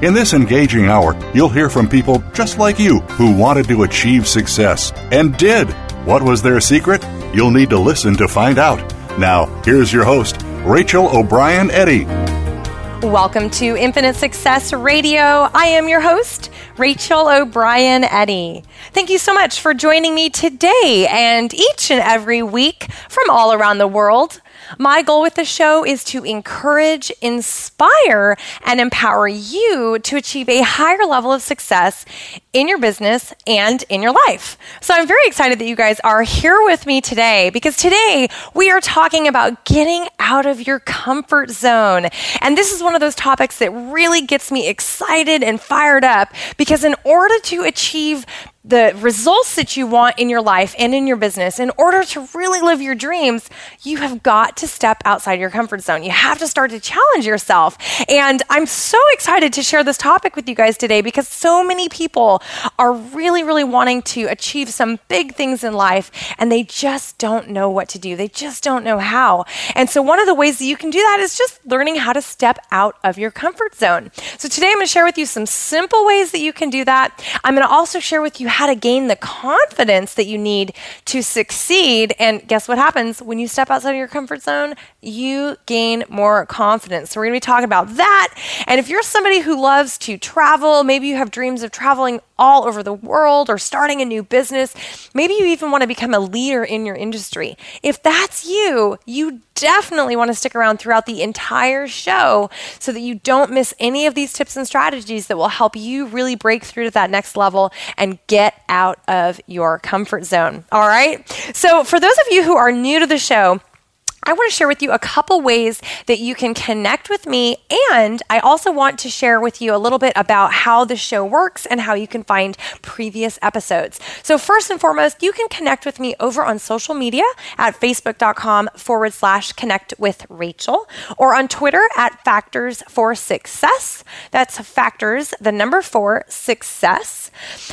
In this engaging hour, you'll hear from people just like you who wanted to achieve success and did. What was their secret? You'll need to listen to find out. Now, here's your host, Rachel O'Brien Eddy. Welcome to Infinite Success Radio. I am your host, Rachel O'Brien Eddy. Thank you so much for joining me today and each and every week from all around the world. My goal with the show is to encourage, inspire, and empower you to achieve a higher level of success in your business and in your life. So I'm very excited that you guys are here with me today because today we are talking about getting out of your comfort zone. And this is one of those topics that really gets me excited and fired up because in order to achieve the results that you want in your life and in your business, in order to really live your dreams, you have got to step outside your comfort zone. You have to start to challenge yourself. And I'm so excited to share this topic with you guys today because so many people are really, really wanting to achieve some big things in life and they just don't know what to do. They just don't know how. And so, one of the ways that you can do that is just learning how to step out of your comfort zone. So, today I'm going to share with you some simple ways that you can do that. I'm going to also share with you how to gain the confidence that you need to succeed. And guess what happens when you step outside of your comfort zone? You gain more confidence. So, we're going to be talking about that. And if you're somebody who loves to travel, maybe you have dreams of traveling all over the world or starting a new business, maybe you even want to become a leader in your industry. If that's you, you definitely want to stick around throughout the entire show so that you don't miss any of these tips and strategies that will help you really break through to that next level and get out of your comfort zone. All right. So, for those of you who are new to the show, I want to share with you a couple ways that you can connect with me. And I also want to share with you a little bit about how the show works and how you can find previous episodes. So, first and foremost, you can connect with me over on social media at facebook.com forward slash connect with Rachel or on Twitter at Factors for Success. That's Factors, the number four, success.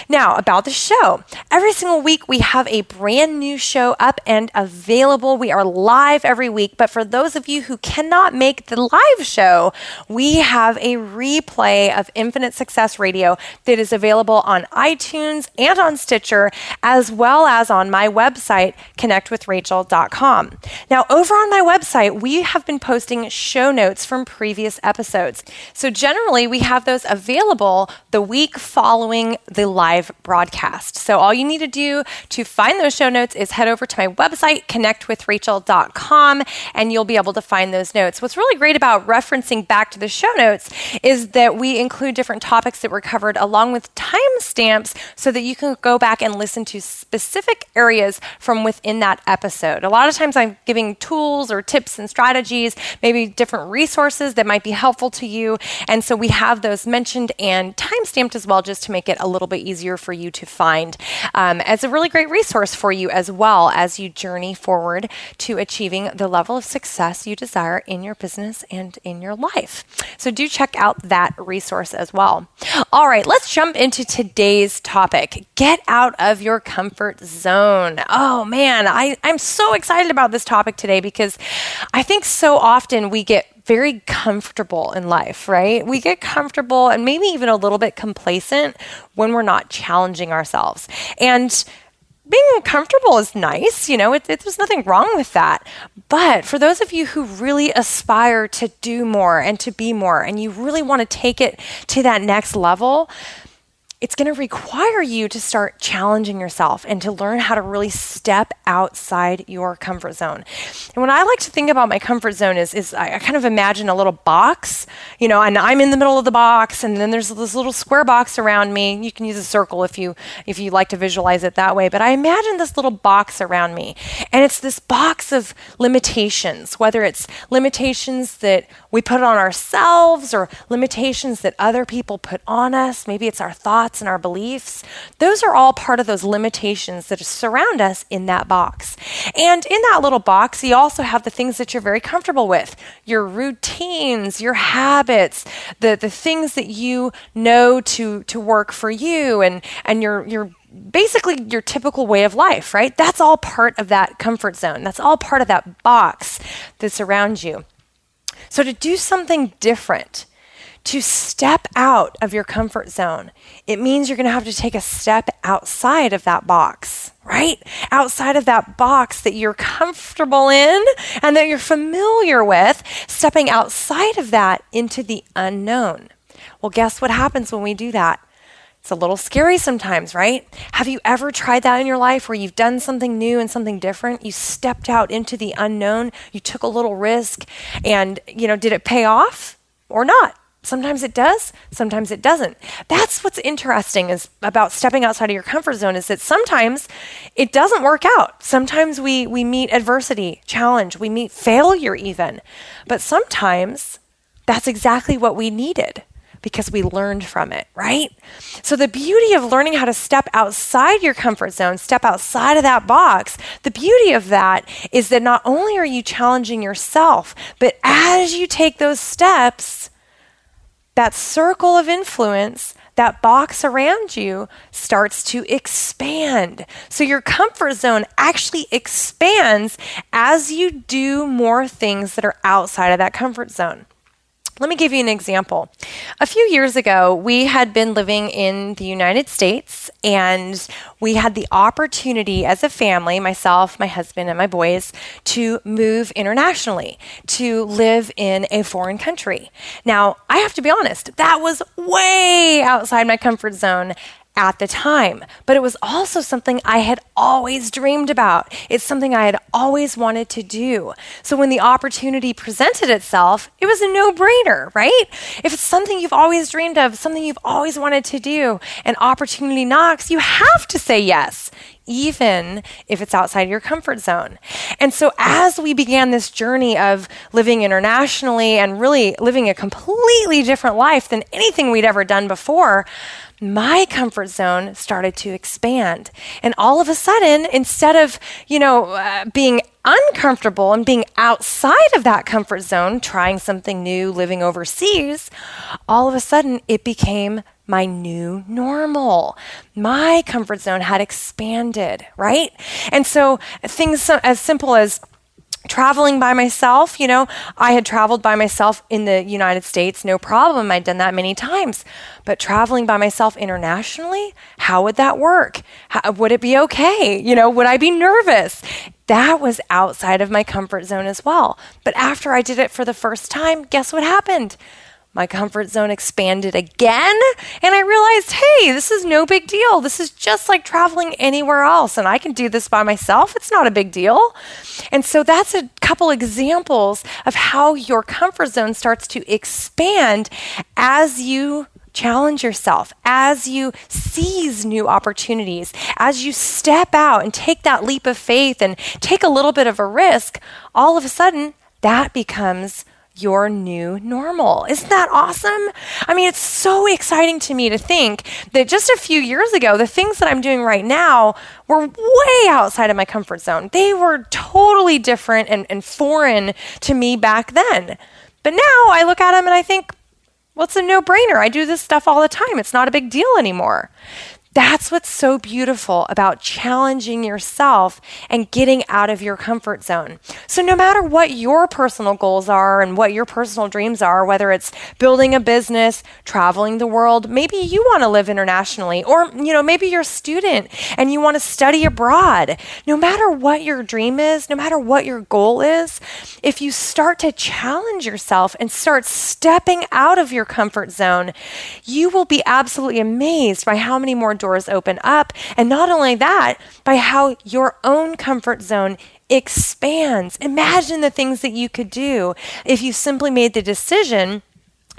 Now, about the show. Every single week, we have a brand new show up and available. We are live every every week. But for those of you who cannot make the live show, we have a replay of Infinite Success Radio that is available on iTunes and on Stitcher, as well as on my website, connectwithrachel.com. Now, over on my website, we have been posting show notes from previous episodes. So generally, we have those available the week following the live broadcast. So all you need to do to find those show notes is head over to my website, connectwithrachel.com, and you'll be able to find those notes. What's really great about referencing back to the show notes is that we include different topics that were covered along with timestamps so that you can go back and listen to specific areas from within that episode. A lot of times I'm giving tools or tips and strategies, maybe different resources that might be helpful to you. And so we have those mentioned and timestamped as well, just to make it a little bit easier for you to find um, as a really great resource for you as well as you journey forward to achieving the level of success you desire in your business and in your life. So do check out that resource as well. All right, let's jump into today's topic. Get out of your comfort zone. Oh man, I, I'm so excited about this topic today because I think so often we get very comfortable in life, right? We get comfortable and maybe even a little bit complacent when we're not challenging ourselves. And being comfortable is nice, you know, it, it, there's nothing wrong with that. But for those of you who really aspire to do more and to be more, and you really want to take it to that next level, it's going to require you to start challenging yourself and to learn how to really step outside your comfort zone. And what I like to think about my comfort zone is, is I, kind of imagine a little box, you know, and I'm in the middle of the box, and then there's this little square box around me. You can use a circle if you if you like to visualize it that way. But I imagine this little box around me, and it's this box of limitations, whether it's limitations that we put on ourselves or limitations that other people put on us. Maybe it's our thoughts thoughts and our beliefs, those are all part of those limitations that surround us in that box. And in that little box, you also have the things that you're very comfortable with your routines, your habits, the, the things that you know to, to work for you, and, and your, your basically your typical way of life, right? That's all part of that comfort zone. That's all part of that box that surrounds you. So to do something different, to step out of your comfort zone, it means you're going to have to take a step outside of that box, right? Outside of that box that you're comfortable in and that you're familiar with, stepping outside of that into the unknown. Well, guess what happens when we do that? It's a little scary sometimes, right? Have you ever tried that in your life where you've done something new and something different? You stepped out into the unknown, you took a little risk, and, you know, did it pay off or not? Sometimes it does, sometimes it doesn't. That's what's interesting is about stepping outside of your comfort zone is that sometimes it doesn't work out. Sometimes we we meet adversity, challenge, we meet failure even. But sometimes that's exactly what we needed because we learned from it, right? So, the beauty of learning how to step outside your comfort zone, step outside of that box, the beauty of that is that not only are you challenging yourself, but as you take those steps, that circle of influence, that box around you starts to expand. So your comfort zone actually expands as you do more things that are outside of that comfort zone. Let me give you an example. A few years ago, we had been living in the United States and we had the opportunity as a family, myself, my husband, and my boys, to move internationally, to live in a foreign country. Now, I have to be honest, that was way outside my comfort zone at the time. But it was also something I had always dreamed about. It's something I had always wanted to do. So when the opportunity presented itself, it was a no brainer, right? If it's something you've always dreamed of, something you've always wanted to do, and opportunity knocks, you have to say yes. Even if it's outside your comfort zone. And so, as we began this journey of living internationally and really living a completely different life than anything we'd ever done before, my comfort zone started to expand. And all of a sudden, instead of, you know, uh, being uncomfortable and being outside of that comfort zone, trying something new, living overseas, all of a sudden it became my new normal. My comfort zone had expanded, right? And so things as simple as traveling by myself, you know, I had traveled by myself in the United States, no problem. I'd done that many times. But traveling by myself internationally, how would that work? How, would it be okay? You know, would I be nervous? That was outside of my comfort zone as well. But after I did it for the first time, guess what happened? My comfort zone expanded again. And I realized, hey, this is no big deal. This is just like traveling anywhere else. And I can do this by myself. It's not a big deal. And so that's a couple examples of how your comfort zone starts to expand as you challenge yourself, as you seize new opportunities, as you step out and take that leap of faith and take a little bit of a risk, all of a sudden that becomes your new normal. Isn't that awesome? I mean, it's so exciting to me to think that just a few years ago, the things that I'm doing right now were way outside of my comfort zone. They were totally different and, and foreign to me back then. But now I look at them and I think, well, it's a no brainer. I do this stuff all the time. It's not a big deal anymore. That's what's so beautiful about challenging yourself and getting out of your comfort zone. So, no matter what your personal goals are and what your personal dreams are, whether it's building a business, traveling the world, maybe you want to live internationally, or you know, maybe you're a student and you want to study abroad. No matter what your dream is, no matter what your goal is, if you start to challenge yourself and start stepping out of your comfort zone, you will be absolutely amazed by how many more doors open up. And not only that, by how your own comfort zone expands. Imagine the things that you could do if you simply made the decision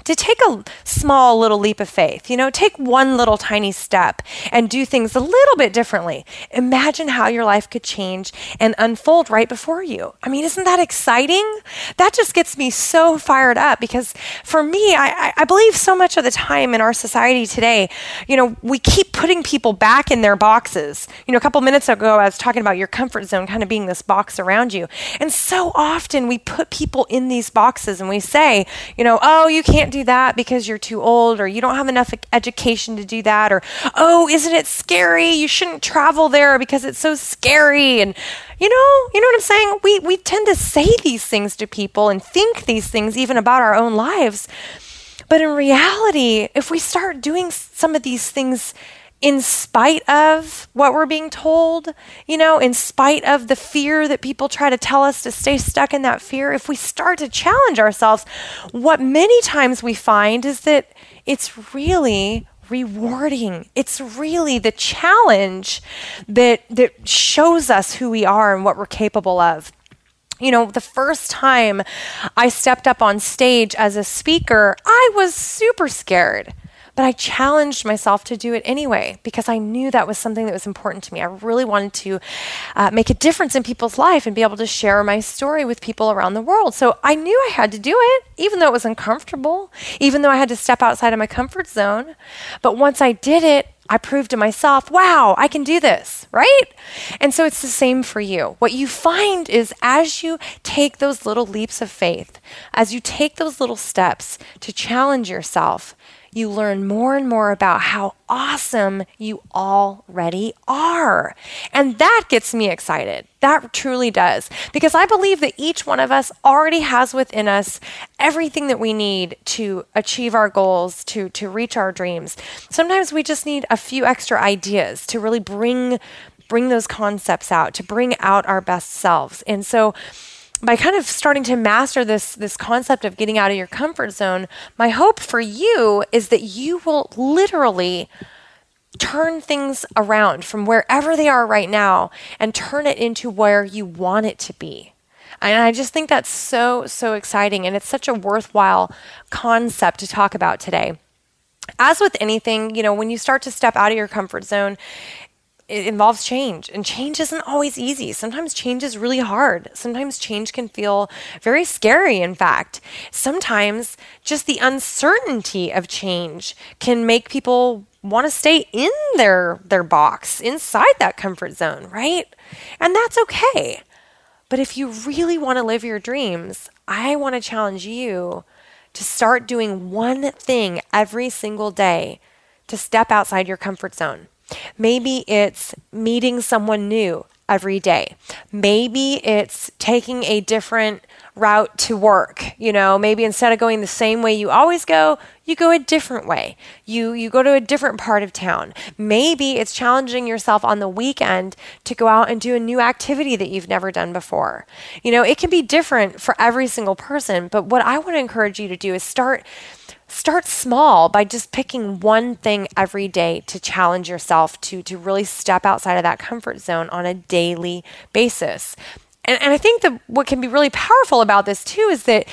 to take a small little leap of faith, you know, take one little tiny step and do things a little bit differently. Imagine how your life could change and unfold right before you. I mean, isn't that exciting? That just gets me so fired up because for me, I, I believe so much of the time in our society today, you know, we keep putting people back in their boxes. You know, a couple minutes ago, I was talking about your comfort zone kind of being this box around you. And so often we put people in these boxes and we say, you know, oh, you can't do that because you're too old or you don't have enough education to do that or oh isn't it scary? You shouldn't travel there because it's so scary. And you know you know what i'm saying? We we tend to say these things to people and think these things even about our own lives. But in reality if we start doing some of these things in spite of what we're being told, you know, in spite of the fear that people try to tell us to stay stuck in that fear, if we start to challenge ourselves, what many times we find is that it's really rewarding. It's really the challenge that that shows us who we are and what we're capable of. You know, the first time I stepped up on stage as a speaker, I was super scared. But I challenged myself to do it anyway because I knew that was something that was important to me. I really wanted to uh, make a difference in people's life and be able to share my story with people around the world. So I knew I had to do it, even though it was uncomfortable, even though I had to step outside of my comfort zone. But once I did it, I proved to myself, wow, I can do this, right? And so it's the same for you. What you find is as you take those little leaps of faith, as you take those little steps to challenge yourself, you learn more and more about how awesome you already are. And that gets me excited. That truly does. Because I believe that each one of us already has within us everything that we need to achieve our goals, to, to reach our dreams. Sometimes we just need a few extra ideas to really bring bring those concepts out, to bring out our best selves. And so by kind of starting to master this this concept of getting out of your comfort zone, my hope for you is that you will literally turn things around from wherever they are right now and turn it into where you want it to be. And I just think that's so so exciting and it's such a worthwhile concept to talk about today. As with anything, you know, when you start to step out of your comfort zone, it involves change and change isn't always easy. Sometimes change is really hard. Sometimes change can feel very scary in fact. Sometimes just the uncertainty of change can make people want to stay in their their box inside that comfort zone right? And that's okay. But if you really want to live your dreams i want to challenge you to start doing one thing every single day to step outside your comfort zone Maybe it's meeting someone new every day. Maybe it's taking a different route to work. You know, maybe instead of going the same way you always go, you go a different way. You you go to a different part of town. Maybe it's challenging yourself on the weekend to go out and do a new activity that you've never done before. You know, it can be different for every single person, but what I want to encourage you to do is start start small by just picking one thing every day to challenge yourself to to really step outside of that comfort zone on a daily basis. And, and I think that what can be really powerful about this too is that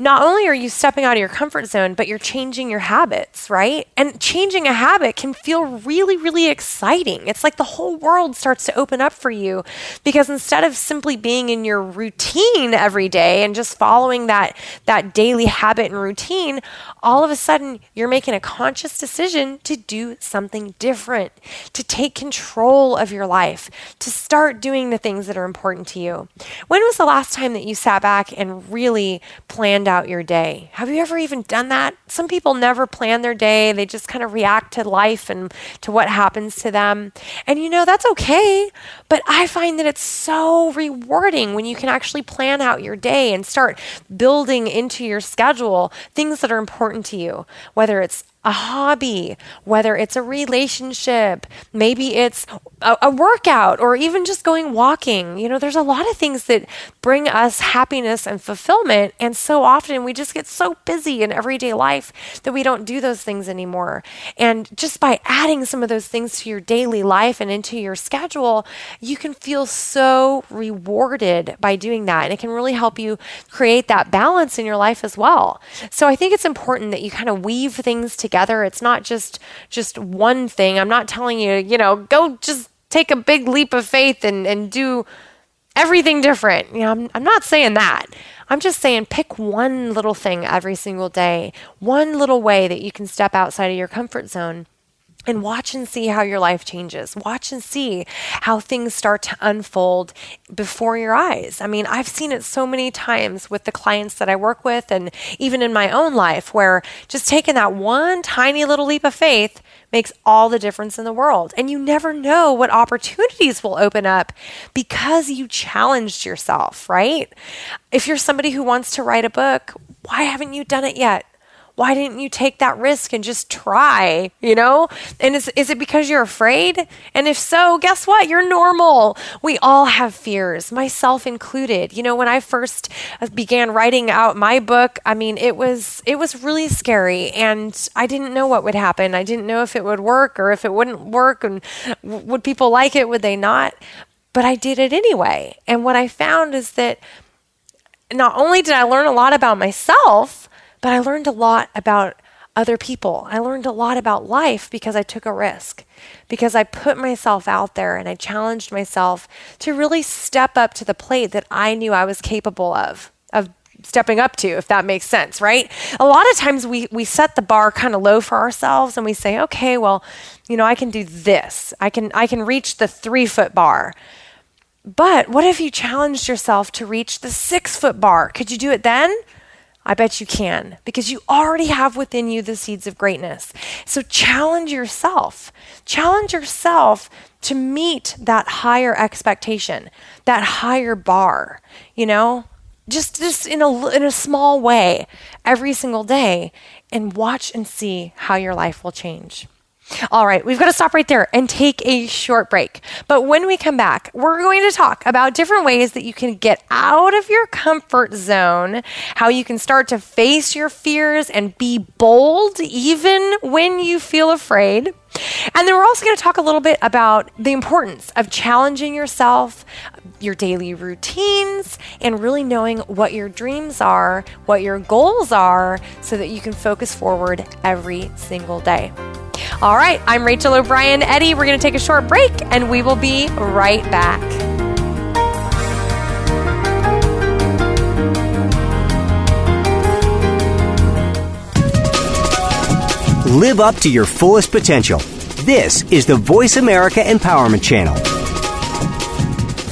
not only are you stepping out of your comfort zone, but you're changing your habits, right? And changing a habit can feel really, really exciting. It's like the whole world starts to open up for you because instead of simply being in your routine every day and just following that, that daily habit and routine, all of a sudden you're making a conscious decision to do something different, to take control of your life, to start doing the things that are important to you. When was the last time that you sat back and really planned planned out your day. Have you ever even done that? Some people never plan their day. They just kind of react to life and to what happens to them. And you know, that's okay. But I find that it's so rewarding when you can actually plan out your day and start building into your schedule things that are important to you, whether it's a hobby, whether it's a relationship, maybe it's a, a, workout, or even just going walking. You know, there's a lot of things that bring us happiness and fulfillment. And so often we just get so busy in everyday life that we don't do those things anymore. And just by adding some of those things to your daily life and into your schedule, you can feel so rewarded by doing that. And it can really help you create that balance in your life as well. So I think it's important that you kind of weave things together together. It's not just just one thing. I'm not telling you, you know, go just take a big leap of faith and, and do everything different. You know, I'm, I'm not saying that. I'm just saying pick one little thing every single day, one little way that you can step outside of your comfort zone and watch and see how your life changes. Watch and see how things start to unfold before your eyes. I mean, I've seen it so many times with the clients that I work with, and even in my own life, where just taking that one tiny little leap of faith makes all the difference in the world. And you never know what opportunities will open up because you challenged yourself, right? If you're somebody who wants to write a book, why haven't you done it yet? Why didn't you take that risk and just try, you know? And is, is it because you're afraid? And if so, guess what? You're normal. We all have fears, myself included. You know, when I first uh, began writing out my book, I mean, it was it was really scary and I didn't know what would happen. I didn't know if it would work or if it wouldn't work and would people like it, would they not? But I did it anyway. And what I found is that not only did I learn a lot about myself, but I learned a lot about other people. I learned a lot about life because I took a risk, because I put myself out there and I challenged myself to really step up to the plate that I knew I was capable of, of stepping up to, if that makes sense, right? A lot of times we, we set the bar kind of low for ourselves and we say, okay, well, you know, I can do this. I can I can reach the three foot bar. But what if you challenged yourself to reach the six foot bar? Could you do it then? I bet you can because you already have within you the seeds of greatness. So challenge yourself. Challenge yourself to meet that higher expectation, that higher bar, you know? Just just in a in a small way every single day and watch and see how your life will change. All right, we've got to stop right there and take a short break. But when we come back, we're going to talk about different ways that you can get out of your comfort zone, how you can start to face your fears and be bold even when you feel afraid. And then we're also going to talk a little bit about the importance of challenging yourself, your daily routines, and really knowing what your dreams are, what your goals are, so that you can focus forward every single day. All right, I'm Rachel O'Brien Eddy. We're going to take a short break and we will be right back. Live up to your fullest potential. This is the Voice America Empowerment Channel.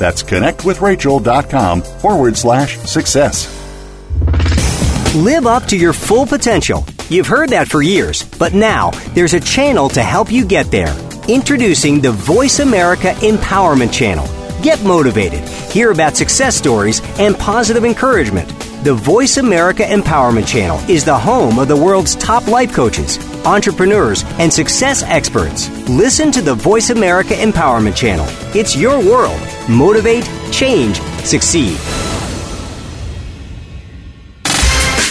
That's connectwithrachel.com forward slash success. Live up to your full potential. You've heard that for years, but now there's a channel to help you get there. Introducing the Voice America Empowerment Channel. Get motivated, hear about success stories, and positive encouragement. The Voice America Empowerment Channel is the home of the world's top life coaches, entrepreneurs, and success experts. Listen to the Voice America Empowerment Channel. It's your world. Motivate, change, succeed.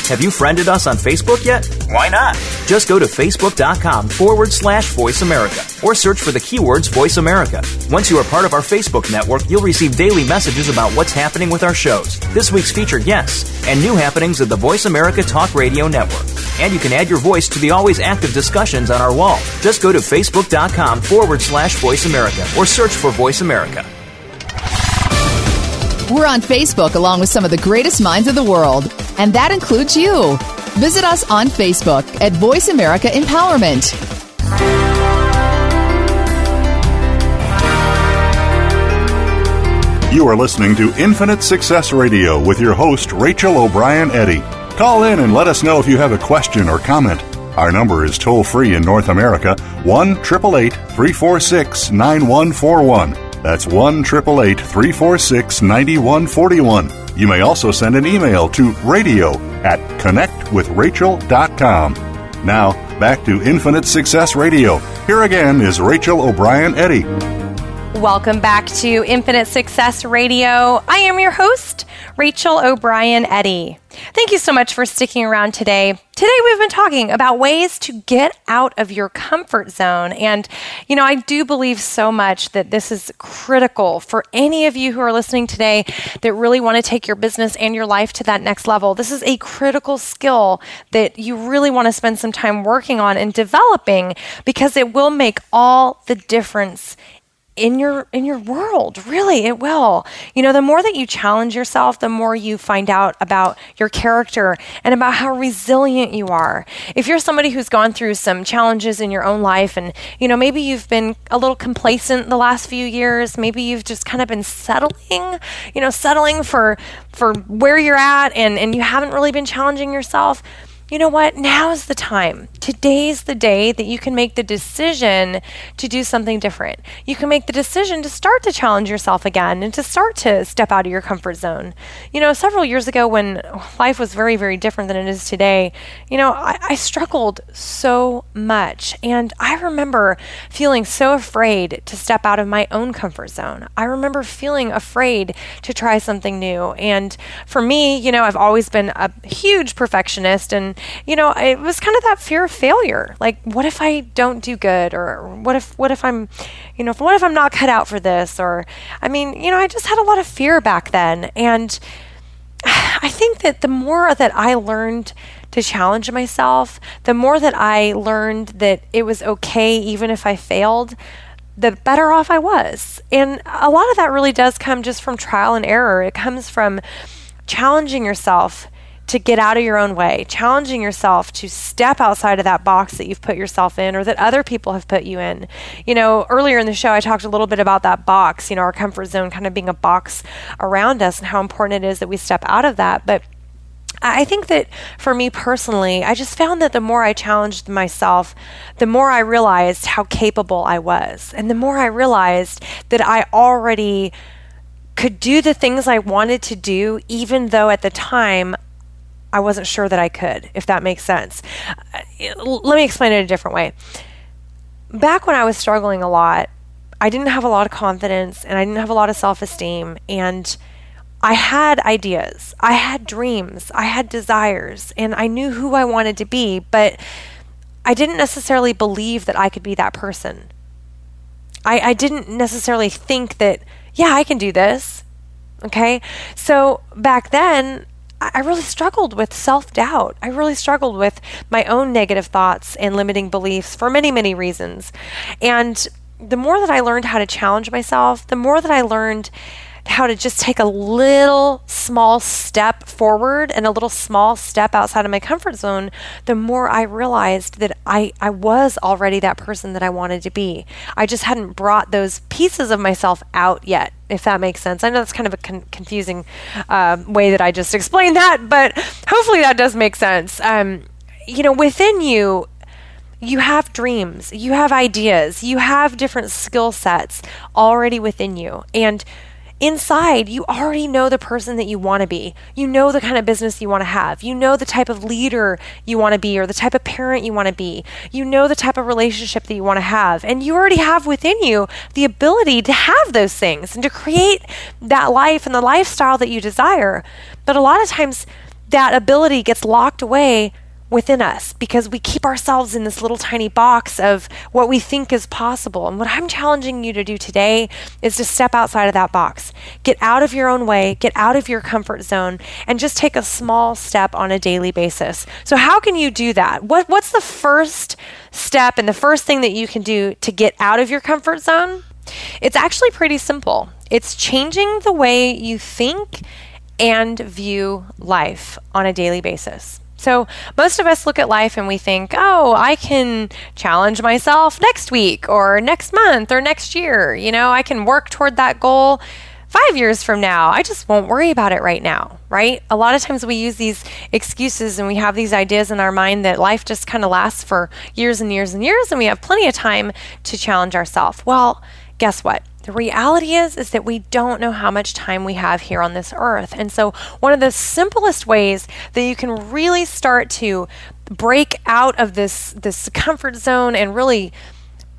Have you friended us on Facebook yet? Why not? Just go to facebook.com forward slash voice America or search for the keywords voice America. Once you are part of our Facebook network, you'll receive daily messages about what's happening with our shows, this week's featured guests, and new happenings of the Voice America Talk Radio Network. And you can add your voice to the always active discussions on our wall. Just go to facebook.com forward slash voice America or search for Voice America. We're on Facebook along with some of the greatest minds of the world, and that includes you. Visit us on Facebook at Voice America Empowerment. You are listening to Infinite Success Radio with your host, Rachel O'Brien Eddy. Call in and let us know if you have a question or comment. Our number is toll free in North America 1 888 346 9141. That's 1 888 346 9141. You may also send an email to radio at connectwithrachel.com. Now, back to Infinite Success Radio. Here again is Rachel O'Brien Eddy. Welcome back to Infinite Success Radio. I am your host, Rachel O'Brien Eddy. Thank you so much for sticking around today. Today, we've been talking about ways to get out of your comfort zone. And, you know, I do believe so much that this is critical for any of you who are listening today that really want to take your business and your life to that next level. This is a critical skill that you really want to spend some time working on and developing because it will make all the difference in your in your world really it will. You know the more that you challenge yourself the more you find out about your character and about how resilient you are. If you're somebody who's gone through some challenges in your own life and you know maybe you've been a little complacent the last few years maybe you've just kind of been settling you know settling for for where you're at and and you haven't really been challenging yourself you know what? Now is the time. Today's the day that you can make the decision to do something different. You can make the decision to start to challenge yourself again and to start to step out of your comfort zone. You know, several years ago when life was very, very different than it is today, you know, I, I struggled so much. And I remember feeling so afraid to step out of my own comfort zone. I remember feeling afraid to try something new. And for me, you know, I've always been a huge perfectionist and you know, it was kind of that fear of failure. Like, what if I don't do good, or what if what if I'm, you know, what if I'm not cut out for this, or I mean, you know, I just had a lot of fear back then, and I think that the more that I learned to challenge myself, the more that I learned that it was okay even if I failed, the better off I was. And a lot of that really does come just from trial and error. It comes from challenging yourself to get out of your own way, challenging yourself to step outside of that box that you've put yourself in or that other people have put you in. You know, earlier in the show, I talked a little bit about that box, you know, our comfort zone kind of being a box around us and how important it is that we step out of that. But I think that for me personally, I just found that the more I challenged myself, the more I realized how capable I was. And the more I realized that I already could do the things I wanted to do, even though at the time I wasn't sure that I could, if that makes sense. Uh, let me explain it a different way. Back when I was struggling a lot, I didn't have a lot of confidence and I didn't have a lot of self esteem. And I had ideas, I had dreams, I had desires, and I knew who I wanted to be, but I didn't necessarily believe that I could be that person. I, I didn't necessarily think that, yeah, I can do this. Okay. So back then, I really struggled with self doubt. I really struggled with my own negative thoughts and limiting beliefs for many, many reasons. And the more that I learned how to challenge myself, the more that I learned how to just take a little small step forward and a little small step outside of my comfort zone, the more I realized that I, I was already that person that I wanted to be. I just hadn't brought those pieces of myself out yet, if that makes sense. I know that's kind of a con- confusing uh, way that I just explained that, but hopefully that does make sense. Um, you know, within you, you have dreams, you have ideas, you have different skill sets already within you. And inside, you already know the person that you want to be. You know the kind of business you want to have. You know the type of leader you want to be or the type of parent you want to be. You know the type of relationship that you want to have. And you already have within you the ability to have those things and to create that life and the lifestyle that you desire. But a lot of times, that ability gets locked away within us because we keep ourselves in this little tiny box of what we think is possible. And what I'm challenging you to do today is to step outside of that box. Get out of your own way, get out of your comfort zone, and just take a small step on a daily basis. So, how can you do that? What, what's the first step and the first thing that you can do to get out of your comfort zone? It's actually pretty simple. It's changing the way you think and view life on a daily basis. So, most of us look at life and we think, oh, I can challenge myself next week or next month or next year. You know, I can work toward that goal five years from now. I just won't worry about it right now, right? A lot of times we use these excuses and we have these ideas in our mind that life just kind of lasts for years and years and years and we have plenty of time to challenge ourselves. Well, guess what? The reality is is that we don't know how much time we have here on this earth. And so one of the simplest ways that you can really start to break out of this this comfort zone and really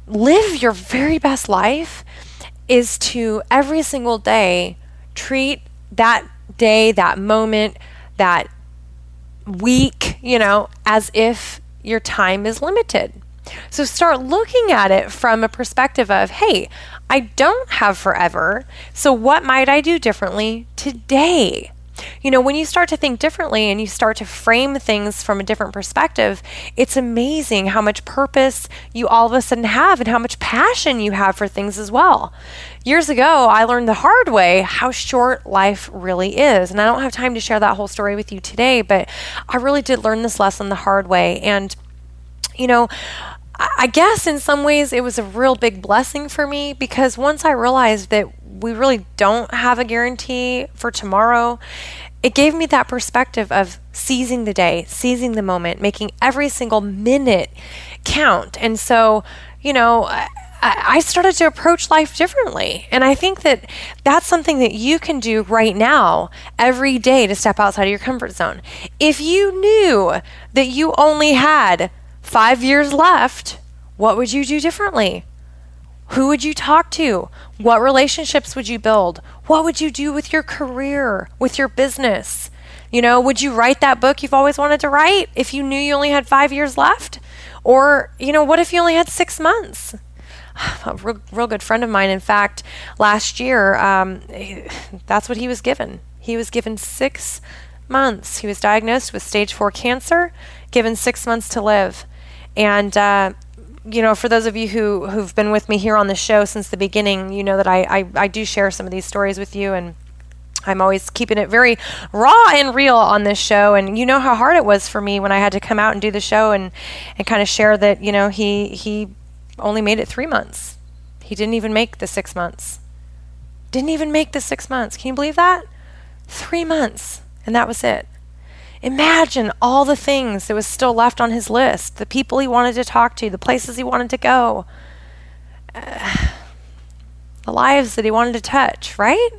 live your very best life is to every single day treat that day, that moment, that week, you know, as if your time is limited. So start looking at it from a perspective of, hey, I don't have forever. So what might I do differently today? You know, when you start to think differently and you start to frame things from a different perspective, it's amazing how much purpose you all of a sudden have and how much passion you have for things as well. Years ago, I learned the hard way how short life really is. And I don't have time to share that whole story with you today, but I really did learn this lesson the hard way. And, you know, I guess in some ways it was a real big blessing for me because once I realized that we really don't have a guarantee for tomorrow, it gave me that perspective of seizing the day, seizing the moment, making every single minute count. And so, you know, I started to approach life differently. And I think that that's something that you can do right now, every day, to step outside of your comfort zone. If you knew that you only had five years left, what would you do differently? Who would you talk to? What relationships would you build? What would you do with your career, with your business? You know, would you write that book you've always wanted to write if you knew you only had five years left? Or, you know, what if you only had six months? A real, real good friend of mine, in fact, last year, um, that's what he was given. He was given six months. He was diagnosed with stage four cancer, given six months to live. And, uh, you know, for those of you who, who've been with me here on the show since the beginning, you know that I, I, I do share some of these stories with you. And I'm always keeping it very raw and real on this show. And you know how hard it was for me when I had to come out and do the show and, and kind of share that, you know, he, he only made it three months. He didn't even make the six months. Didn't even make the six months. Can you believe that? Three months. And that was it. Imagine all the things that was still left on his list the people he wanted to talk to, the places he wanted to go, uh, the lives that he wanted to touch, right?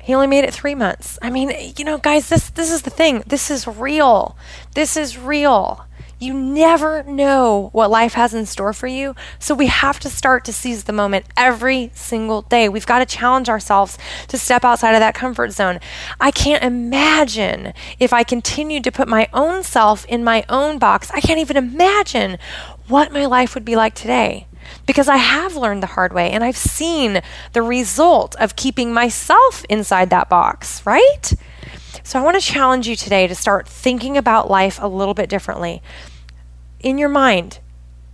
He only made it three months. I mean, you know, guys, this this is the thing. This is real. This is real. You never know what life has in store for you. So we have to start to seize the moment every single day. We've got to challenge ourselves to step outside of that comfort zone. I can't imagine if I continued to put my own self in my own box. I can't even imagine what my life would be like today because I have learned the hard way and I've seen the result of keeping myself inside that box, right? So I want to challenge you today to start thinking about life a little bit differently. In your mind,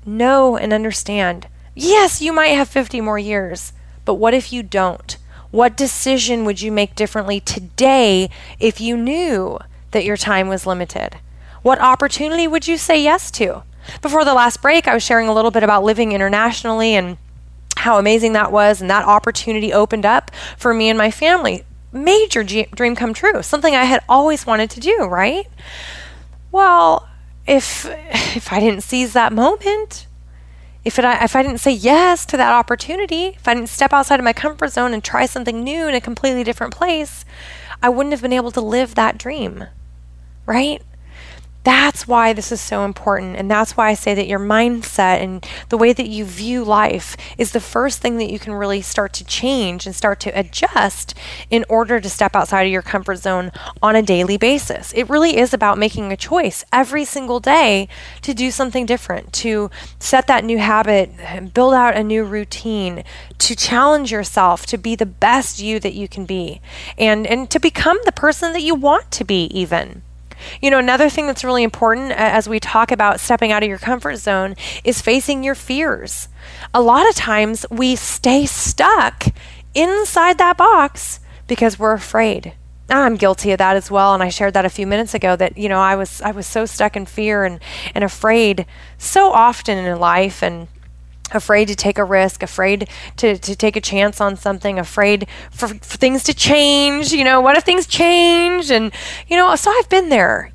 know and understand yes, you might have 50 more years, but what if you don't? What decision would you make differently today if you knew that your time was limited? What opportunity would you say yes to? Before the last break, I was sharing a little bit about living internationally and how amazing that was, and that opportunity opened up for me and my family major dream come true, something I had always wanted to do, right? Well, if if I didn't seize that moment, if it, if I didn't say yes to that opportunity, if I didn't step outside of my comfort zone and try something new in a completely different place, I wouldn't have been able to live that dream. Right? That's why this is so important. And that's why I say that your mindset and the way that you view life is the first thing that you can really start to change and start to adjust in order to step outside of your comfort zone on a daily basis. It really is about making a choice every single day to do something different, to set that new habit, build out a new routine, to challenge yourself to be the best you that you can be, and, and to become the person that you want to be, even. You know, another thing that's really important uh, as we talk about stepping out of your comfort zone is facing your fears. A lot of times we stay stuck inside that box because we're afraid. I'm guilty of that as well and I shared that a few minutes ago that you know I was I was so stuck in fear and and afraid so often in life and afraid to take a risk, afraid to, to take a chance on something, afraid for, for, things to change. You know, what if things change? And, you know, so I've been there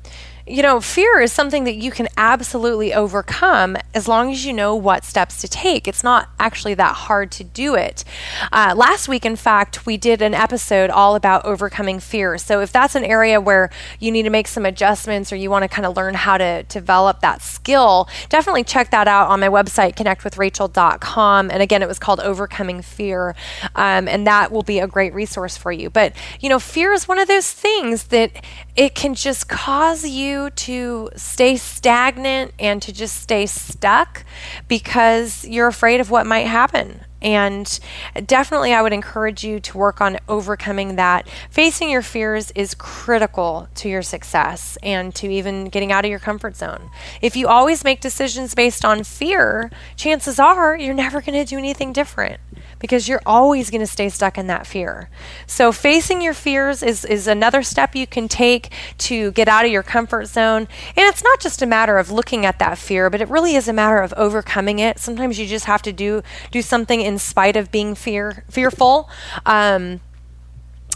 you know, fear is something that you can absolutely overcome as long as you know what steps to take. It's not actually that hard to do it. Uh, last week, in fact, we did an episode all about overcoming fear. So if that's an area where you need to make some adjustments or you want to kind of learn how to develop that skill, definitely check that out on my website, connectwithrachel.com. And again, it was called Overcoming Fear. Um, and that will be a great resource for you. But, you know, fear is one of those things that it can just cause you to stay stagnant and to just stay stuck because you're afraid of what might happen. And definitely, I would encourage you to work on overcoming that. Facing your fears is critical to your success and to even getting out of your comfort zone. If you always make decisions based on fear, chances are you're never going to do anything different because you're always going to stay stuck in that fear. So, facing your fears is, is another step you can take to get out of your comfort zone. And it's not just a matter of looking at that fear, but it really is a matter of overcoming it. Sometimes you just have to do, do something in spite of being fear, fearful. Um,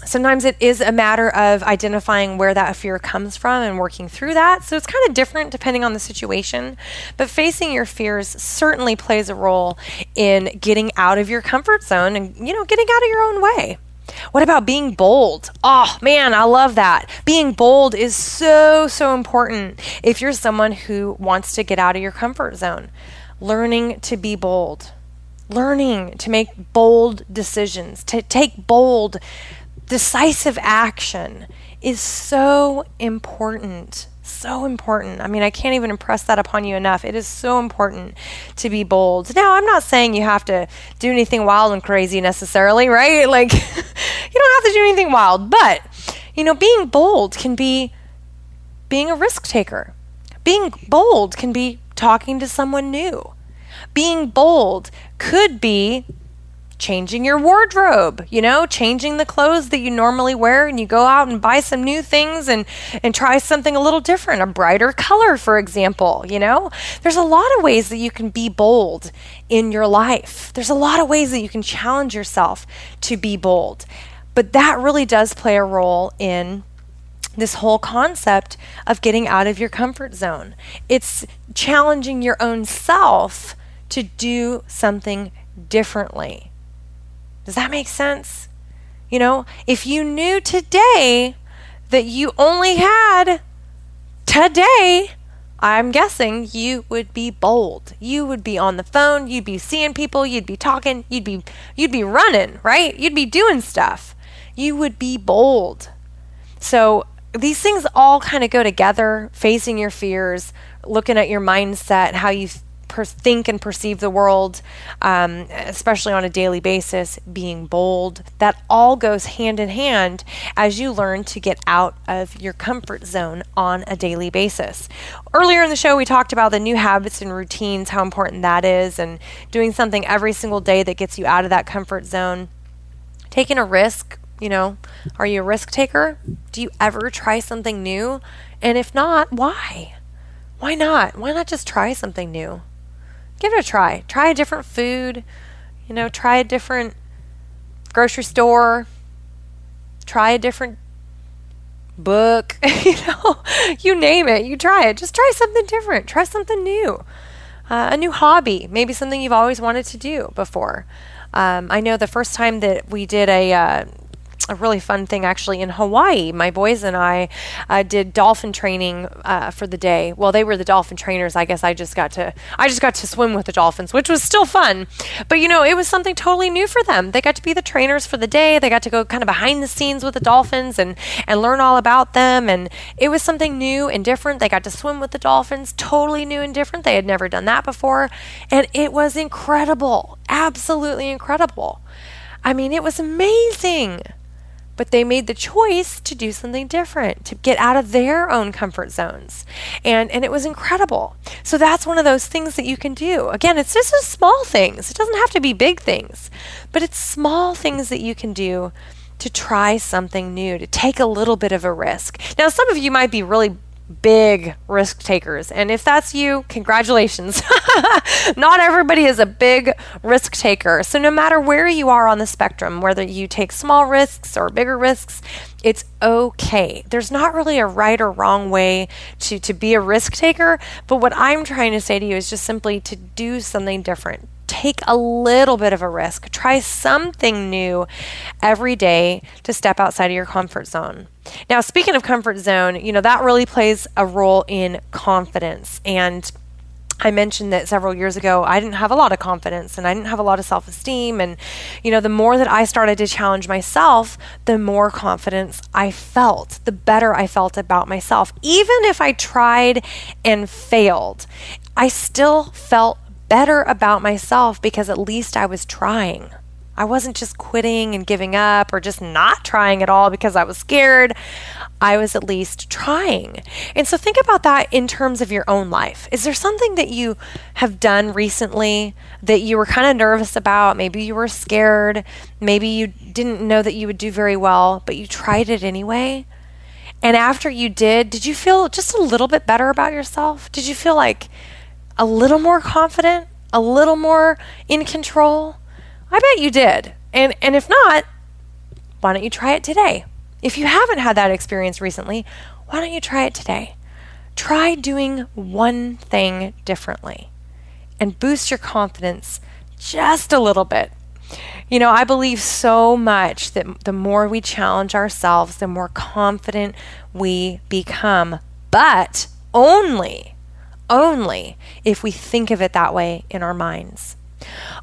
sometimes it is a matter of identifying where that fear comes from and working through that. So it's kind of different depending on the situation. But facing your fears certainly plays a role in getting out of your comfort zone and, you know, getting out of your own way. What about being bold? Oh man, I love that. Being bold is so, so important if you're someone who wants to get out of your comfort zone. Learning to be bold, learning to make bold decisions, to take bold decisive action is so important. So important. I mean, I can't even impress that upon you enough. It is so important to be bold. Now, I'm not saying you have to do anything wild and crazy necessarily, right? Like, you don't have to do anything wild, but, you know, being bold can be being a risk taker. Being bold can be talking to someone new. Being bold could be changing your wardrobe, you know, changing the clothes that you normally wear and you go out and buy some new things and and try something a little different, a brighter color for example, you know? There's a lot of ways that you can be bold in your life. There's a lot of ways that you can challenge yourself to be bold. But that really does play a role in this whole concept of getting out of your comfort zone. It's challenging your own self to do something differently. Does that make sense? You know, if you knew today that you only had today, I'm guessing you would be bold. You would be on the phone, you'd be seeing people, you'd be talking, you'd be you'd be running, right? You'd be doing stuff. You would be bold. So these things all kind of go together, facing your fears, looking at your mindset, how you per- think and perceive the world, um, especially on a daily basis, being bold. That all goes hand in hand as you learn to get out of your comfort zone on a daily basis. Earlier in the show, we talked about the new habits and routines, how important that is, and doing something every single day that gets you out of that comfort zone. Taking a risk, you know, are you a risk taker? Do you ever try something new? And if not, why? Why not? Why not just try something new? Give it a try. Try a different food, you know, try a different grocery store, try a different book, you know, you name it, you try it. Just try something different, try something new. Uh, a new hobby, maybe something you've always wanted to do before. Um, I know the first time that we did a uh, a really fun thing actually in Hawaii. My boys and I uh, did dolphin training uh, for the day. Well, they were the dolphin trainers. I guess I just got to I just got to swim with the dolphins, which was still fun. But you know, it was something totally new for them. They got to be the trainers for the day. They got to go kind of behind the scenes with the dolphins and and learn all about them. And it was something new and different. They got to swim with the dolphins, totally new and different. They had never done that before, and it was incredible, absolutely incredible. I mean, it was amazing. But they made the choice to do something different, to get out of their own comfort zones. And, and it was incredible. So that's one of those things that you can do. Again, it's just small things, it doesn't have to be big things, but it's small things that you can do to try something new, to take a little bit of a risk. Now, some of you might be really big risk takers. And if that's you, congratulations. Not everybody is a big risk taker. So, no matter where you are on the spectrum, whether you take small risks or bigger risks, it's okay. There's not really a right or wrong way to, to be a risk taker. But what I'm trying to say to you is just simply to do something different take a little bit of a risk. Try something new every day to step outside of your comfort zone. Now, speaking of comfort zone, you know, that really plays a role in confidence. And I mentioned that several years ago, I didn't have a lot of confidence and I didn't have a lot of self esteem. And, you know, the more that I started to challenge myself, the more confidence I felt, the better I felt about myself. Even if I tried and failed, I still felt better about myself because at least I was trying. I wasn't just quitting and giving up or just not trying at all because I was scared. I was at least trying. And so think about that in terms of your own life. Is there something that you have done recently that you were kind of nervous about? Maybe you were scared. Maybe you didn't know that you would do very well, but you tried it anyway. And after you did, did you feel just a little bit better about yourself? Did you feel like a little more confident, a little more in control? I bet you did. And and if not, why don't you try it today? If you haven't had that experience recently, why don't you try it today? Try doing one thing differently and boost your confidence just a little bit. You know, I believe so much that the more we challenge ourselves, the more confident we become, but only only if we think of it that way in our minds.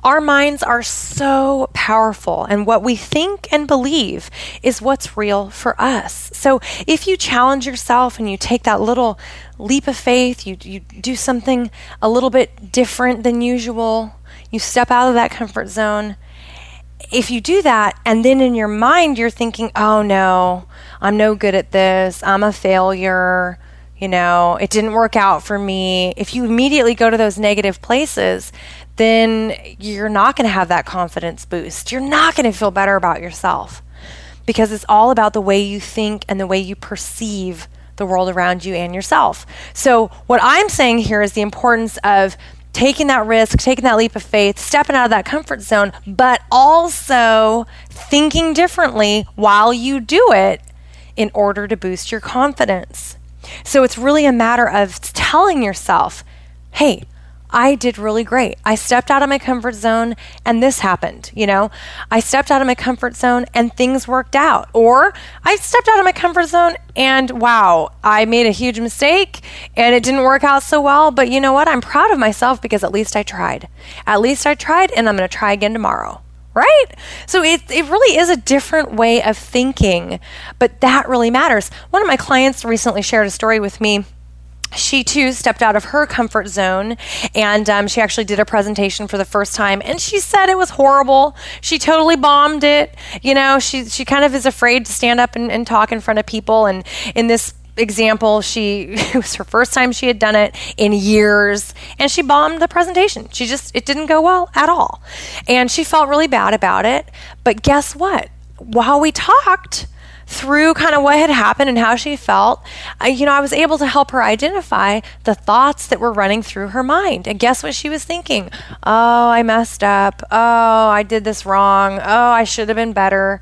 Our minds are so powerful, and what we think and believe is what's real for us. So, if you challenge yourself and you take that little leap of faith, you, you do something a little bit different than usual, you step out of that comfort zone. If you do that, and then in your mind you're thinking, oh no, I'm no good at this, I'm a failure, you know, it didn't work out for me. If you immediately go to those negative places, then you're not going to have that confidence boost. You're not going to feel better about yourself because it's all about the way you think and the way you perceive the world around you and yourself. So, what I'm saying here is the importance of taking that risk, taking that leap of faith, stepping out of that comfort zone, but also thinking differently while you do it in order to boost your confidence. So it's really a matter of telling yourself, hey, I did really great. I stepped out of my comfort zone and this happened. You know, I stepped out of my comfort zone and things worked out. Or I stepped out of my comfort zone and wow, I made a huge mistake and it didn't work out so well. But you know what? I'm proud of myself because at least I tried. At least I tried and I'm going to try again tomorrow right? So it, it really is a different way of thinking, but that really matters. One of my clients recently shared a story with me she too stepped out of her comfort zone and um, she actually did a presentation for the first time and she said it was horrible she totally bombed it you know she, she kind of is afraid to stand up and, and talk in front of people and in this example, she it was her first time she had done it in years, and she bombed the presentation. She just it didn't go well at all, and she felt really bad about it. But guess what? While we talked, through kind of what had happened and how she felt, I, you know, I was able to help her identify the thoughts that were running through her mind. And guess what she was thinking? Oh, I messed up. Oh, I did this wrong. Oh, I should have been better.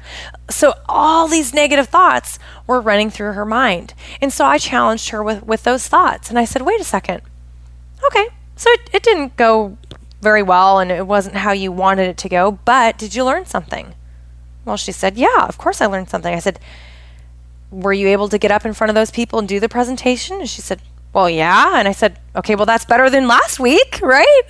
So all these negative thoughts were running through her mind. And so I challenged her with, with those thoughts. And I said, wait a second. Okay, so it, it didn't go very well and it wasn't how you wanted it to go, but did you learn something? Well, she said, Yeah, of course I learned something. I said, Were you able to get up in front of those people and do the presentation? And she said, Well, yeah. And I said, okay, well, that's better than last week, right?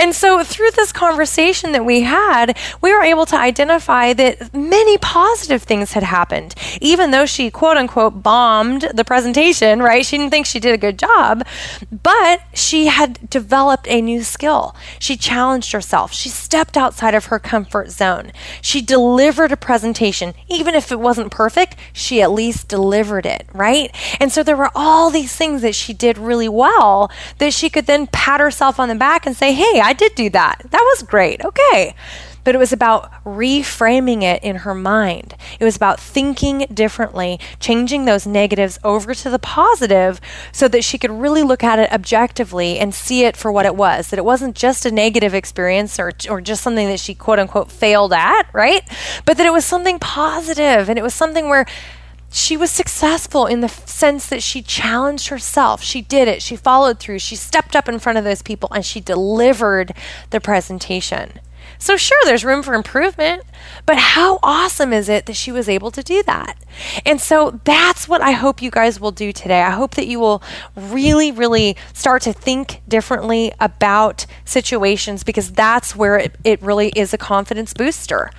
And so through this conversation that we had, we were able to identify that many positive things had happened. Even though she quote unquote bombed the presentation, right? She didn't think she did a good job, but she had developed a new skill. She challenged herself. She stepped outside of her comfort zone. She delivered a presentation. Even if it wasn't perfect, she at least delivered it, right? And so there were all these things that she did really well that she could then pat herself on the back and say, Hey, I did do that. That was great. Okay. But it was about reframing it in her mind. It was about thinking differently, changing those negatives over to the positive so that she could really look at it objectively and see it for what it was. That it wasn't just a negative experience or, or just something that she quote unquote failed at, right? But that it was something positive and it was something where she was successful in the sense that she challenged herself. She did it. She followed through. She stepped up in front of those people and she delivered the presentation. So, sure, there's room for improvement, but how awesome is it that she was able to do that? And so that's what I hope you guys will do today. I hope that you will really, really start to think differently about situations because that's where it, it really is a confidence booster.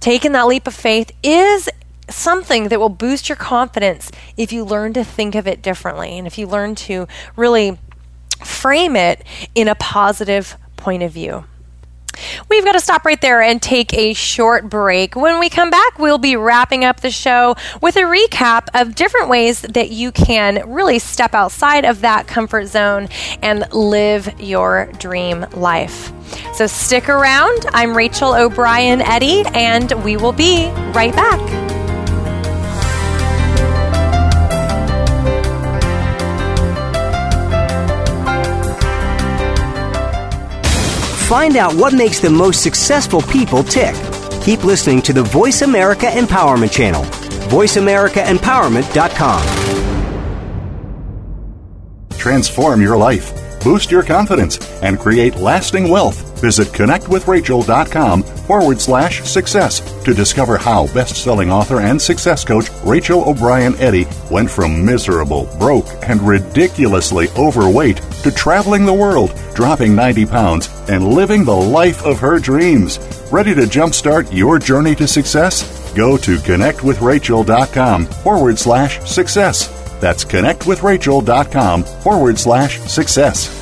Taking that leap of faith is something that will boost your confidence if you learn to think of it differently and if you learn to really frame it in a positive point of view. We've got to stop right there and take a short break. When we come back, we'll be wrapping up the show with a recap of different ways that you can really step outside of that comfort zone and live your dream life. So stick around. I'm Rachel O'Brien Eddy, and we will be right back. Find out what makes the most successful people tick. Keep listening to the Voice America Empowerment Channel. VoiceAmericaEmpowerment.com. Transform your life, boost your confidence, and create lasting wealth. Visit connectwithrachel.com forward slash success to discover how best selling author and success coach Rachel O'Brien Eddy went from miserable, broke, and ridiculously overweight to traveling the world, dropping 90 pounds, and living the life of her dreams. Ready to jumpstart your journey to success? Go to connectwithrachel.com forward slash success. That's connectwithrachel.com forward slash success.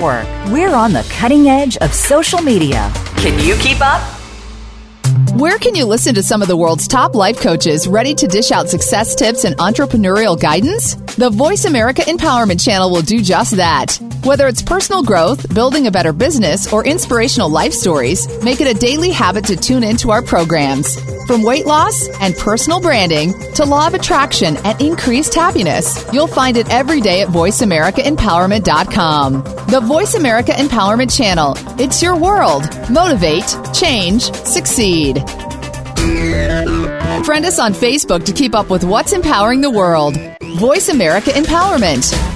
Network. We're on the cutting edge of social media. Can you keep up? Where can you listen to some of the world's top life coaches ready to dish out success tips and entrepreneurial guidance? The Voice America Empowerment Channel will do just that. Whether it's personal growth, building a better business, or inspirational life stories, make it a daily habit to tune into our programs. From weight loss and personal branding to law of attraction and increased happiness, you'll find it every day at VoiceAmericaEmpowerment.com. The Voice America Empowerment Channel. It's your world. Motivate, change, succeed. Friend us on Facebook to keep up with what's empowering the world. Voice America Empowerment.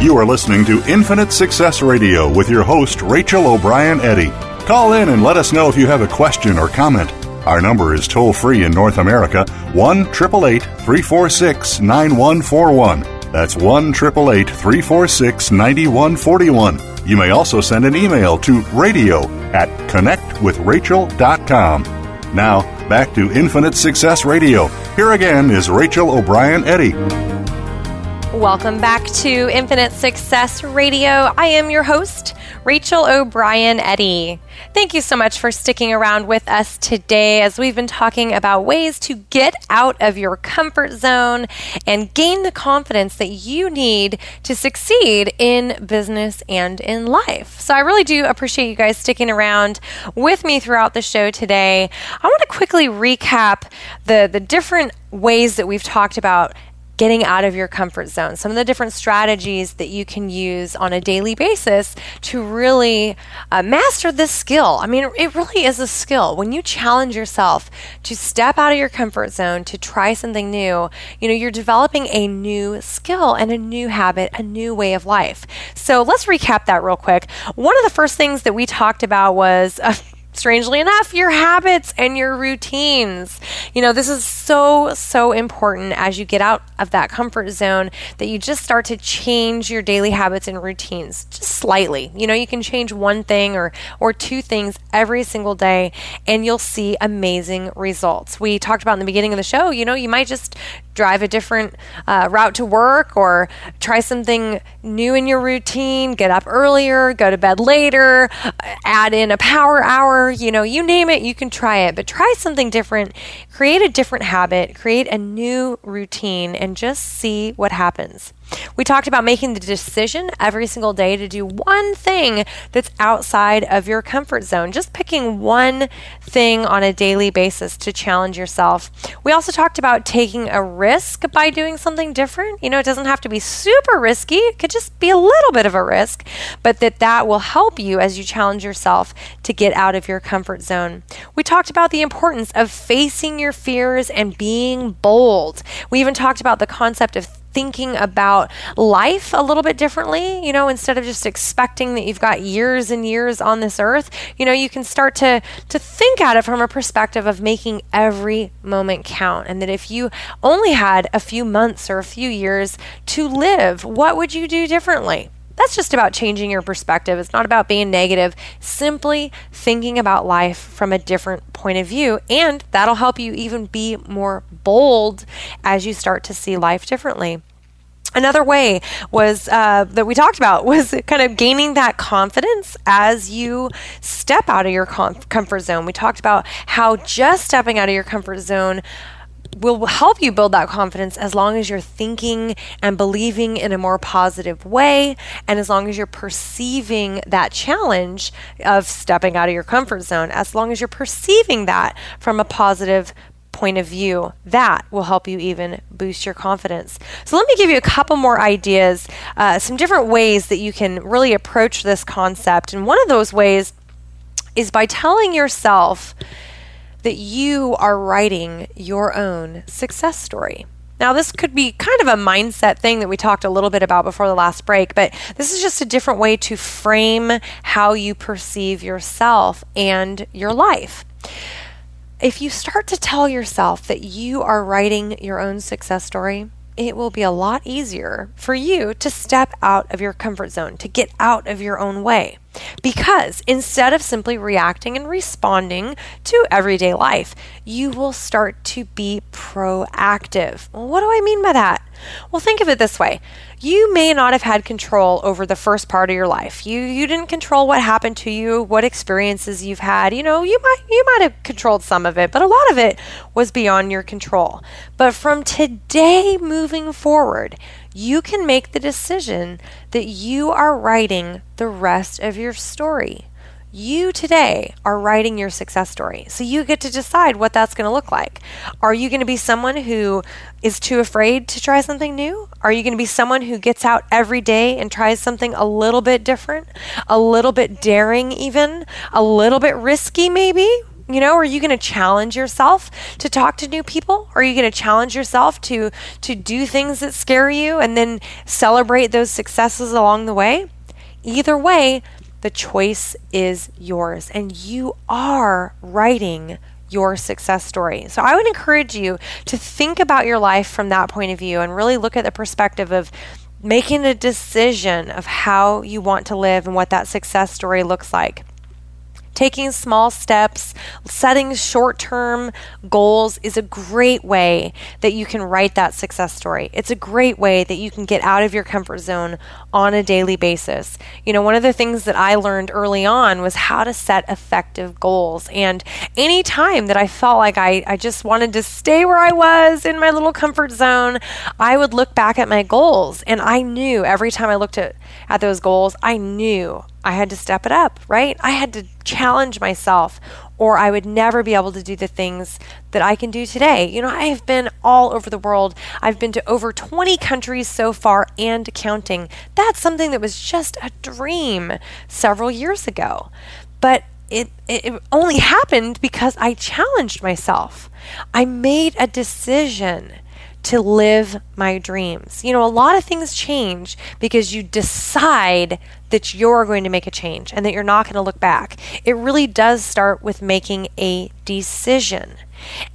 You are listening to Infinite Success Radio with your host, Rachel O'Brien Eddy. Call in and let us know if you have a question or comment. Our number is toll free in North America 1 888 346 9141. That's 1 888 346 9141. You may also send an email to radio at connectwithrachel.com. Now, back to Infinite Success Radio. Here again is Rachel O'Brien Eddy. Welcome back to Infinite Success Radio. I am your host, Rachel O'Brien Eddy. Thank you so much for sticking around with us today as we've been talking about ways to get out of your comfort zone and gain the confidence that you need to succeed in business and in life. So I really do appreciate you guys sticking around with me throughout the show today. I want to quickly recap the the different ways that we've talked about getting out of your comfort zone, some of the different strategies that you can use on a daily basis to really uh, master this skill. I mean, it really is a skill. When you challenge yourself to step out of your comfort zone, to try something new, you know, you're developing a new skill and a new habit, a new way of life. So let's recap that real quick. One of the first things that we talked about was uh, strangely enough, your habits and your routines. You know, this is so, so important as you get out of that comfort zone that you just start to change your daily habits and routines just slightly. You know, you can change one thing or, or two things every single day and you'll see amazing results. We talked about in the beginning of the show, you know, you might just drive a different uh, route to work or try something new in your routine, get up earlier, go to bed later, add in a power hour, you know, you name it, you can try it. But try something different, create a different habit, create a new routine, and just see what happens. We talked about making the decision every single day to do one thing that's outside of your comfort zone, just picking one thing on a daily basis to challenge yourself. We also talked about taking a risk by doing something different. You know, it doesn't have to be super risky, it could just be a little bit of a risk, but that that will help you as you challenge yourself to get out of your comfort zone. We talked about the importance of facing your fears and being bold. We even talked about the concept of thinking about life a little bit differently. You know, instead of just expecting that you've got years and years on this earth, you know, you can start to to think at it from a perspective of making every moment count. And that if you only had a few months or a few years to live, what would you do differently? That's just about changing your perspective. It's not about being negative, simply thinking about life from a different point of view. And that'll help you even be more bold as you start to see life differently. Another way was uh, that we talked about was kind of gaining that confidence as you step out of your com- comfort zone. We talked about how just stepping out of your comfort zone will help you build that confidence as long as you're thinking and believing in a more positive way and as long as you're perceiving that challenge of stepping out of your comfort zone as long as you're perceiving that from a positive point of view that will help you even boost your confidence. So let me give you a couple more ideas uh, some different ways that you can really approach this concept. And one of those ways is by telling yourself that you are writing your own success story. Now, this could be kind of a mindset thing that we talked a little bit about before the last break, but this is just a different way to frame how you perceive yourself and your life. If you start to tell yourself that you are writing your own success story, it will be a lot easier for you to step out of your comfort zone, to get out of your own way. Because instead of simply reacting and responding to everyday life, you will start to be proactive. Well, what do I mean by that? Well, think of it this way. You may not have had control over the first part of your life. You you didn't control what happened to you, what experiences you've had. You know, you might you might have controlled some of it, but a lot of it was beyond your control. But from today moving forward, you can make the decision that you are writing the rest of your story. You today are writing your success story. So you get to decide what that's going to look like. Are you going to be someone who is too afraid to try something new? Are you going to be someone who gets out every day and tries something a little bit different, a little bit daring, even a little bit risky, maybe? You know, are you going to challenge yourself to talk to new people? Are you going to challenge yourself to to do things that scare you and then celebrate those successes along the way? Either way, the choice is yours and you are writing your success story. So I would encourage you to think about your life from that point of view and really look at the perspective of making a decision of how you want to live and what that success story looks like. Taking small steps, setting short term goals is a great way that you can write that success story. It's a great way that you can get out of your comfort zone on a daily basis. You know, one of the things that I learned early on was how to set effective goals. And any time that I felt like I, I just wanted to stay where I was in my little comfort zone, I would look back at my goals. And I knew every time I looked at, at those goals, I knew I had to step it up, right? I had to challenge myself or I would never be able to do the things that I can do today. You know, I have been all over the world. I've been to over 20 countries so far and counting. That's something that was just a dream several years ago. But it, it only happened because I challenged myself. I made a decision to live my dreams. You know, a lot of things change because you decide that you're going to make a change and that you're not going to look back. It really does start with making a decision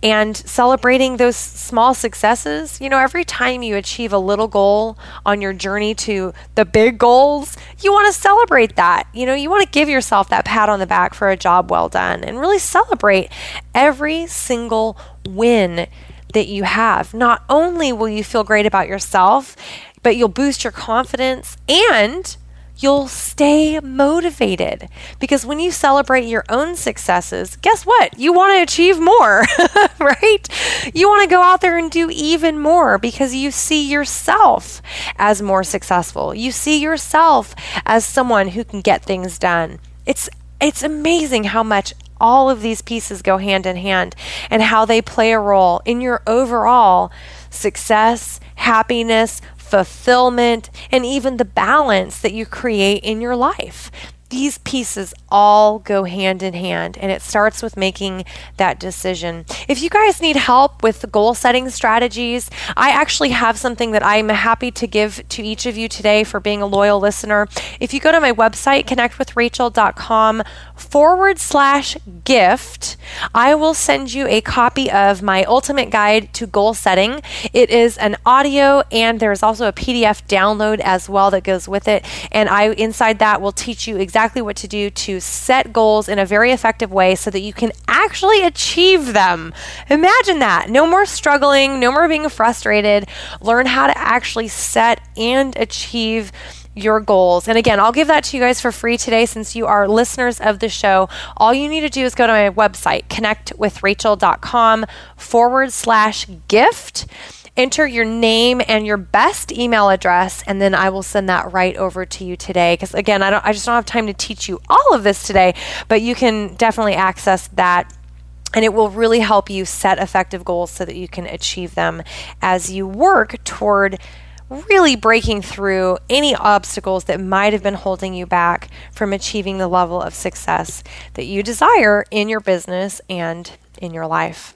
and celebrating those small successes. You know, every time you achieve a little goal on your journey to the big goals, you want to celebrate that. You know, you want to give yourself that pat on the back for a job well done and really celebrate every single win that you have. Not only will you feel great about yourself, but you'll boost your confidence and you'll stay motivated because when you celebrate your own successes, guess what? You want to achieve more, right? You want to go out there and do even more because you see yourself as more successful. You see yourself as someone who can get things done. It's it's amazing how much all of these pieces go hand in hand and how they play a role in your overall success, happiness, fulfillment, and even the balance that you create in your life these pieces all go hand in hand, and it starts with making that decision. If you guys need help with goal setting strategies, I actually have something that I'm happy to give to each of you today for being a loyal listener. If you go to my website, connectwithrachel.com forward slash gift, I will send you a copy of my ultimate guide to goal setting. It is an audio, and there's also a PDF download as well that goes with it. And I inside that will teach you exactly exactly what to do to set goals in a very effective way so that you can actually achieve them. Imagine that. No more struggling, no more being frustrated. Learn how to actually set and achieve your goals. And again, I'll give that to you guys for free today since you are listeners of the show. All you need to do is go to my website, connectwithrachel.com forward slash gift enter your name and your best email address, and then I will send that right over to you today. Because again, I don't, I just don't have time to teach you all of this today, but you can definitely access that and it will really help you set effective goals so that you can achieve them as you work toward really breaking through any obstacles that might have been holding you back from achieving the level of success that you desire in your business and in your life.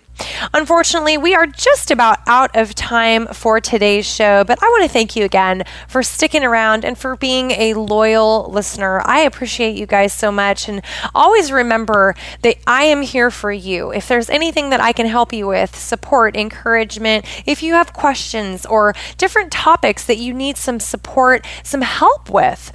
Unfortunately, we are just about out of time for today's show, but I want to thank you again for sticking around and for being a loyal listener. I appreciate you guys so much. And always remember that I am here for you. If there's anything that I can help you with, support, encouragement, if you have questions or different topics that you need some support, some help with,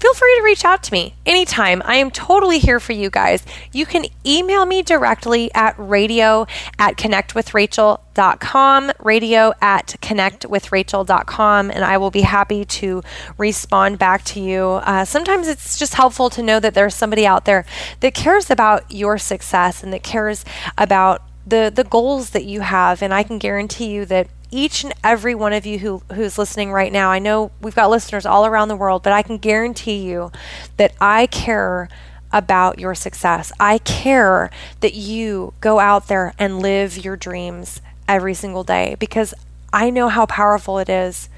feel free to reach out to me anytime. I am totally here for you guys. You can email me directly at radio at connectwithrachel.com, radio at connectwithrachel.com, and I will be happy to respond back to you. Uh, sometimes it's just helpful to know that there's somebody out there that cares about your success and that cares about the, the goals that you have. And I can guarantee you that each and every one of you who, who's listening right now, I know we've got listeners all around the world, but I can guarantee you that I care about your success. I care that you go out there and live your dreams every single day because I know how powerful it is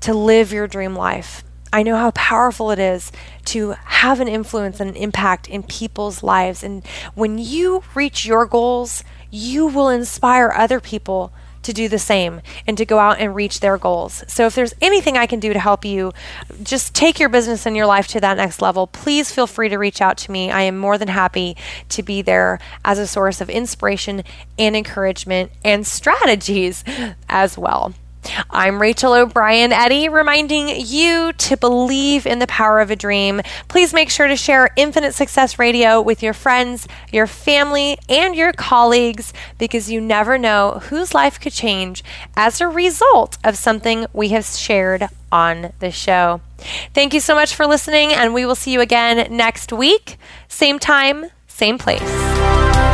to live your dream life. I know how powerful it is to have an influence and an impact in people's lives. And when you reach your goals, you will inspire other people to do the same and to go out and reach their goals. So if there's anything I can do to help you just take your business and your life to that next level, please feel free to reach out to me. I am more than happy to be there as a source of inspiration and encouragement and strategies as well. I'm Rachel O'Brien Eddy, reminding you to believe in the power of a dream. Please make sure to share Infinite Success Radio with your friends, your family, and your colleagues because you never know whose life could change as a result of something we have shared on the show. Thank you so much for listening, and we will see you again next week. Same time, same place.